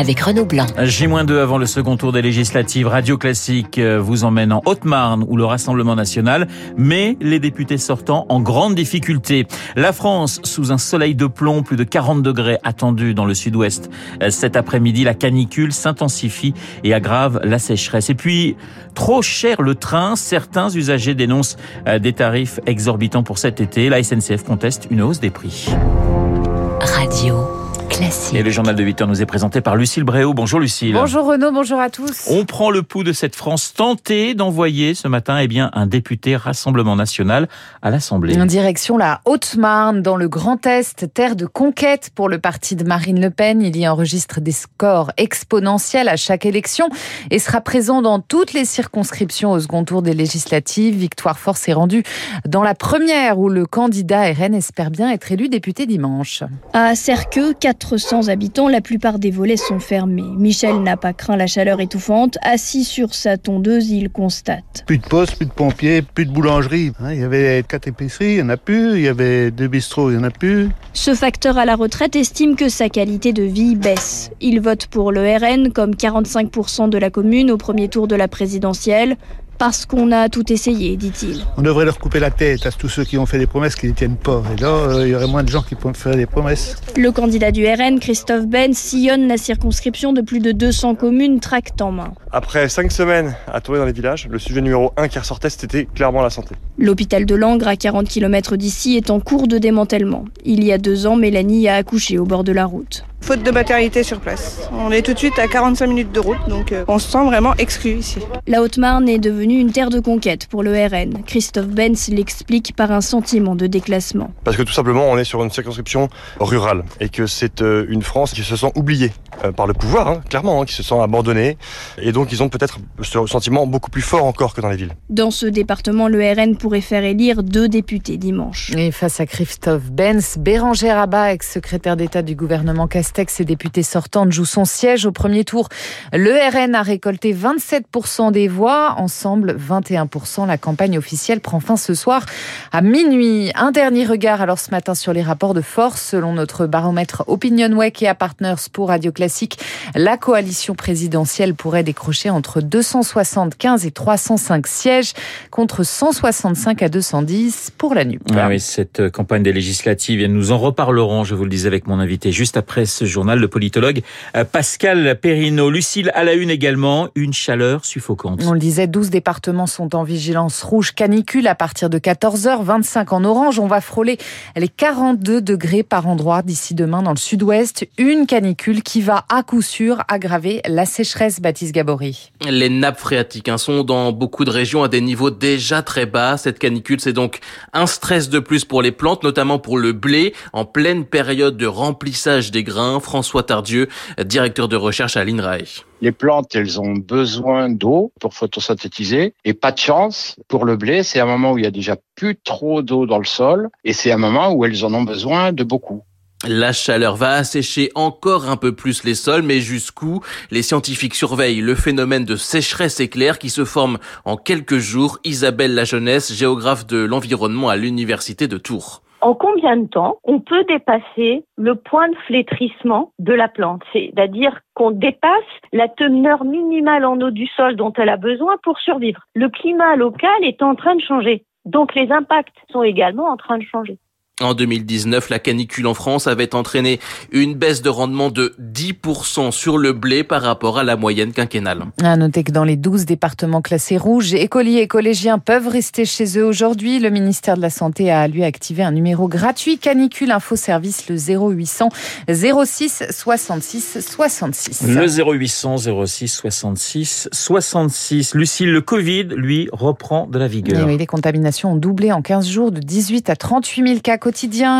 avec Renaud Blanc. J-2 avant le second tour des législatives, Radio Classique euh, vous emmène en Haute-Marne où le Rassemblement national met les députés sortants en grande difficulté. La France sous un soleil de plomb, plus de 40 degrés attendus dans le sud-ouest. Euh, cet après-midi, la canicule s'intensifie et aggrave la sécheresse. Et puis, trop cher le train, certains usagers dénoncent euh, des tarifs exorbitants pour cet été. La SNCF conteste une hausse des prix. Radio Classique. Et le journal de 8 heures nous est présenté par Lucille Bréau. Bonjour Lucille. Bonjour Renaud, bonjour à tous. On prend le pouls de cette France tentée d'envoyer ce matin eh bien, un député Rassemblement National à l'Assemblée. En direction la Haute-Marne, dans le Grand Est, terre de conquête pour le parti de Marine Le Pen. Il y enregistre des scores exponentiels à chaque élection et sera présent dans toutes les circonscriptions au second tour des législatives. Victoire Force est rendue dans la première où le candidat RN espère bien être élu député dimanche. À Cerqueux, 400 habitants, la plupart des volets sont fermés. Michel n'a pas craint la chaleur étouffante. Assis sur sa tondeuse, il constate. Plus de postes, plus de pompiers, plus de boulangerie. Hein, il y avait quatre épiceries, il n'y en a plus. Il y avait deux bistrots, il n'y en a plus. Ce facteur à la retraite estime que sa qualité de vie baisse. Il vote pour le RN comme 45% de la commune au premier tour de la présidentielle. Parce qu'on a tout essayé, dit-il. On devrait leur couper la tête à tous ceux qui ont fait des promesses qui ne tiennent pas. Et là, euh, il y aurait moins de gens qui pourraient faire des promesses. Le candidat du RN, Christophe Ben, sillonne la circonscription de plus de 200 communes, tract en main. Après cinq semaines à tourner dans les villages, le sujet numéro un qui ressortait, c'était clairement la santé. L'hôpital de Langres, à 40 km d'ici, est en cours de démantèlement. Il y a deux ans, Mélanie a accouché au bord de la route. Faute de maternité sur place. On est tout de suite à 45 minutes de route, donc euh, on se sent vraiment exclu ici. La Haute-Marne est devenue une terre de conquête pour le RN. Christophe Benz l'explique par un sentiment de déclassement. Parce que tout simplement, on est sur une circonscription rurale et que c'est euh, une France qui se sent oubliée euh, par le pouvoir, hein, clairement, hein, qui se sent abandonnée. Et donc, ils ont peut-être ce sentiment beaucoup plus fort encore que dans les villes. Dans ce département, le RN pourrait faire élire deux députés dimanche. Et face à Christophe Benz, Bérangère Abba, ex-secrétaire d'État du gouvernement Castex et députée sortante, joue son siège au premier tour. Le RN a récolté 27% des voix, ensemble 21%. La campagne officielle prend fin ce soir à minuit. Un dernier regard alors ce matin sur les rapports de force. Selon notre baromètre OpinionWay et Partners pour Radio Classique, la coalition présidentielle pourrait décrocher entre 275 et 305 sièges contre 165 à 210 pour la NUP. Ah oui, cette campagne des législatives, nous en reparlerons, je vous le disais avec mon invité juste après ce journal, le politologue euh, Pascal Perrineau. Lucille à la une également, une chaleur suffocante. On le disait, 12 départements sont en vigilance rouge canicule à partir de 14h, 25 en orange. On va frôler les 42 degrés par endroit d'ici demain dans le sud-ouest. Une canicule qui va à coup sûr aggraver la sécheresse, Baptiste Gabory. Les nappes phréatiques hein, sont dans beaucoup de régions à des niveaux déjà très bas. Cette canicule, c'est donc un stress de plus pour les plantes, notamment pour le blé, en pleine période de remplissage des grains. François Tardieu, directeur de recherche à l'INRAE. Les plantes, elles ont besoin d'eau pour photosynthétiser et pas de chance pour le blé. C'est un moment où il y a déjà plus trop d'eau dans le sol et c'est un moment où elles en ont besoin de beaucoup. La chaleur va assécher encore un peu plus les sols, mais jusqu'où Les scientifiques surveillent le phénomène de sécheresse éclair qui se forme en quelques jours. Isabelle La Jeunesse, géographe de l'environnement à l'université de Tours. En combien de temps on peut dépasser le point de flétrissement de la plante? C'est-à-dire qu'on dépasse la teneur minimale en eau du sol dont elle a besoin pour survivre. Le climat local est en train de changer. Donc les impacts sont également en train de changer. En 2019, la canicule en France avait entraîné une baisse de rendement de 10% sur le blé par rapport à la moyenne quinquennale. À noter que dans les 12 départements classés rouges, écoliers et collégiens peuvent rester chez eux aujourd'hui. Le ministère de la Santé a lui activé un numéro gratuit canicule info service le 0800 06 66 66. Le 0800 06 66 66. Lucille, le Covid, lui, reprend de la vigueur. Et oui, les contaminations ont doublé en 15 jours de 18 à 38 000 cas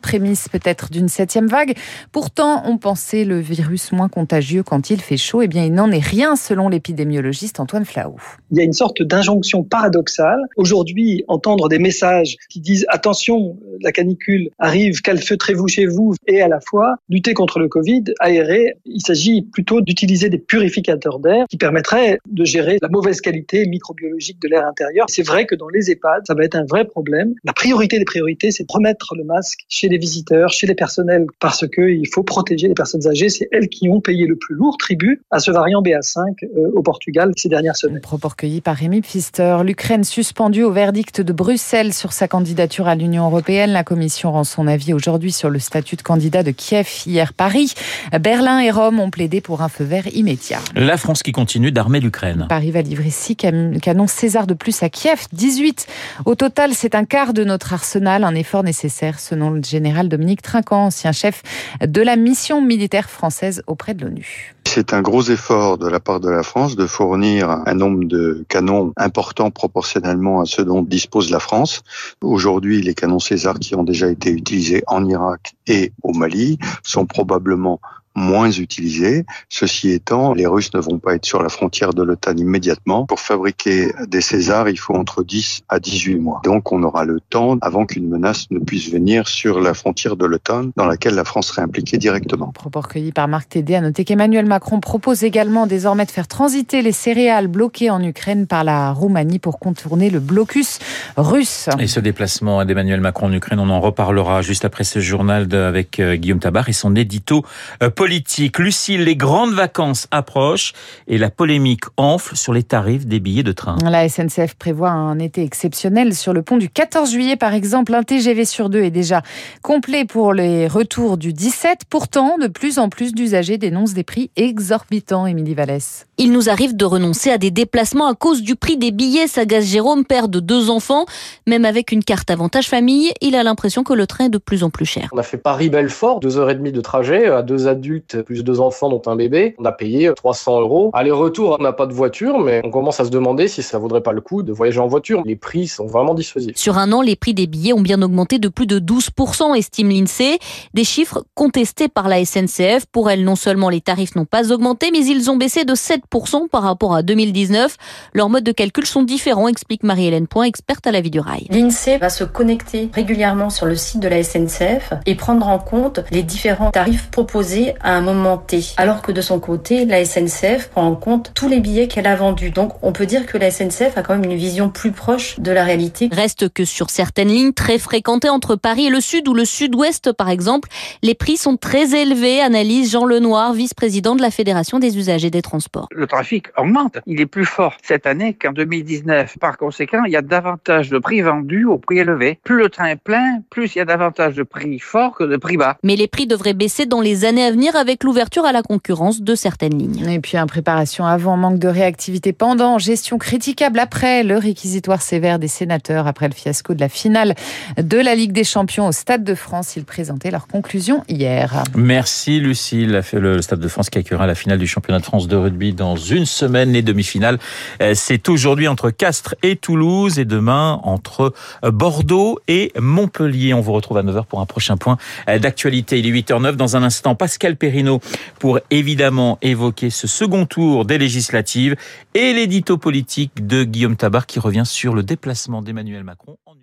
prémisse peut-être d'une septième vague. Pourtant, on pensait le virus moins contagieux quand il fait chaud. Eh bien, il n'en est rien selon l'épidémiologiste Antoine Flahault. Il y a une sorte d'injonction paradoxale. Aujourd'hui, entendre des messages qui disent attention, la canicule arrive, calfeutrez-vous chez vous et à la fois lutter contre le Covid, aérer. Il s'agit plutôt d'utiliser des purificateurs d'air qui permettraient de gérer la mauvaise qualité microbiologique de l'air intérieur. C'est vrai que dans les EHPAD, ça va être un vrai problème. La priorité des priorités, c'est de remettre le masque chez les visiteurs, chez les personnels, parce qu'il faut protéger les personnes âgées. C'est elles qui ont payé le plus lourd tribut à ce variant BA5 euh, au Portugal ces dernières semaines. Propos recueillis par Rémi Pfister. L'Ukraine suspendue au verdict de Bruxelles sur sa candidature à l'Union européenne. La Commission rend son avis aujourd'hui sur le statut de candidat de Kiev. Hier, Paris, Berlin et Rome ont plaidé pour un feu vert immédiat. La France qui continue d'armer l'Ukraine. Paris va livrer 6 canons César de plus à Kiev, 18. Au total, c'est un quart de notre arsenal, un effort nécessaire selon le général Dominique Trinquant, ancien chef de la mission militaire française auprès de l'ONU. C'est un gros effort de la part de la France de fournir un nombre de canons important proportionnellement à ceux dont dispose la France. Aujourd'hui, les canons César qui ont déjà été utilisés en Irak et au Mali sont probablement moins utilisés. Ceci étant, les Russes ne vont pas être sur la frontière de l'OTAN immédiatement. Pour fabriquer des Césars, il faut entre 10 à 18 mois. Donc on aura le temps avant qu'une menace ne puisse venir sur la frontière de l'OTAN dans laquelle la France serait impliquée directement. Propos recueillis par Marc Tédé. À noter qu'Emmanuel Macron propose également désormais de faire transiter les céréales bloquées en Ukraine par la Roumanie pour contourner le blocus russe. Et ce déplacement d'Emmanuel Macron en Ukraine, on en reparlera juste après ce journal avec euh, Guillaume Tabar et son édito euh, politique. Lucille, les grandes vacances approchent et la polémique enfle sur les tarifs des billets de train. La SNCF prévoit un été exceptionnel sur le pont du 14 juillet, par exemple. Un TGV sur deux est déjà complet pour les retours du 17. Pourtant, de plus en plus d'usagers dénoncent des prix exorbitants, Émilie Vallès. Il nous arrive de renoncer à des déplacements à cause du prix des billets, s'agace Jérôme, père de deux enfants. Même avec une carte avantage famille, il a l'impression que le train est de plus en plus cher. On a fait Paris-Belfort, deux heures et demie de trajet à deux adultes plus deux enfants dont un bébé. On a payé 300 euros. Aller-retour, on n'a pas de voiture, mais on commence à se demander si ça vaudrait pas le coup de voyager en voiture. Les prix sont vraiment dissuasifs. Sur un an, les prix des billets ont bien augmenté de plus de 12%, estime l'INSEE. Des chiffres contestés par la SNCF. Pour elle, non seulement les tarifs n'ont pas augmenté, mais ils ont baissé de 7% par rapport à 2019. Leurs modes de calcul sont différents, explique Marie-Hélène Point, experte à la vie du rail. L'INSEE va se connecter régulièrement sur le site de la SNCF et prendre en compte les différents tarifs proposés à un moment T. Alors que de son côté, la SNCF prend en compte tous les billets qu'elle a vendus. Donc on peut dire que la SNCF a quand même une vision plus proche de la réalité. Reste que sur certaines lignes très fréquentées entre Paris et le Sud ou le Sud-Ouest par exemple, les prix sont très élevés, analyse Jean Lenoir, vice-président de la Fédération des usagers des transports. Le trafic augmente. Il est plus fort cette année qu'en 2019. Par conséquent, il y a davantage de prix vendus au prix élevé. Plus le train est plein, plus il y a davantage de prix forts que de prix bas. Mais les prix devraient baisser dans les années à venir avec l'ouverture à la concurrence de certaines lignes. Et puis, un préparation avant, manque de réactivité pendant, gestion critiquable après, le réquisitoire sévère des sénateurs après le fiasco de la finale de la Ligue des Champions au Stade de France. Ils présentaient leurs conclusions hier. Merci Lucille. Le Stade de France qui accueillera la finale du championnat de France de rugby dans une semaine. Les demi-finales, euh, c'est aujourd'hui entre Castres et Toulouse et demain entre Bordeaux et Montpellier. On vous retrouve à 9h pour un prochain point euh, d'actualité. Il est 8h09 dans un instant. Pascal Perrino pour évidemment évoquer ce second tour des législatives et l'édito politique de Guillaume Tabar qui revient sur le déplacement d'Emmanuel Macron en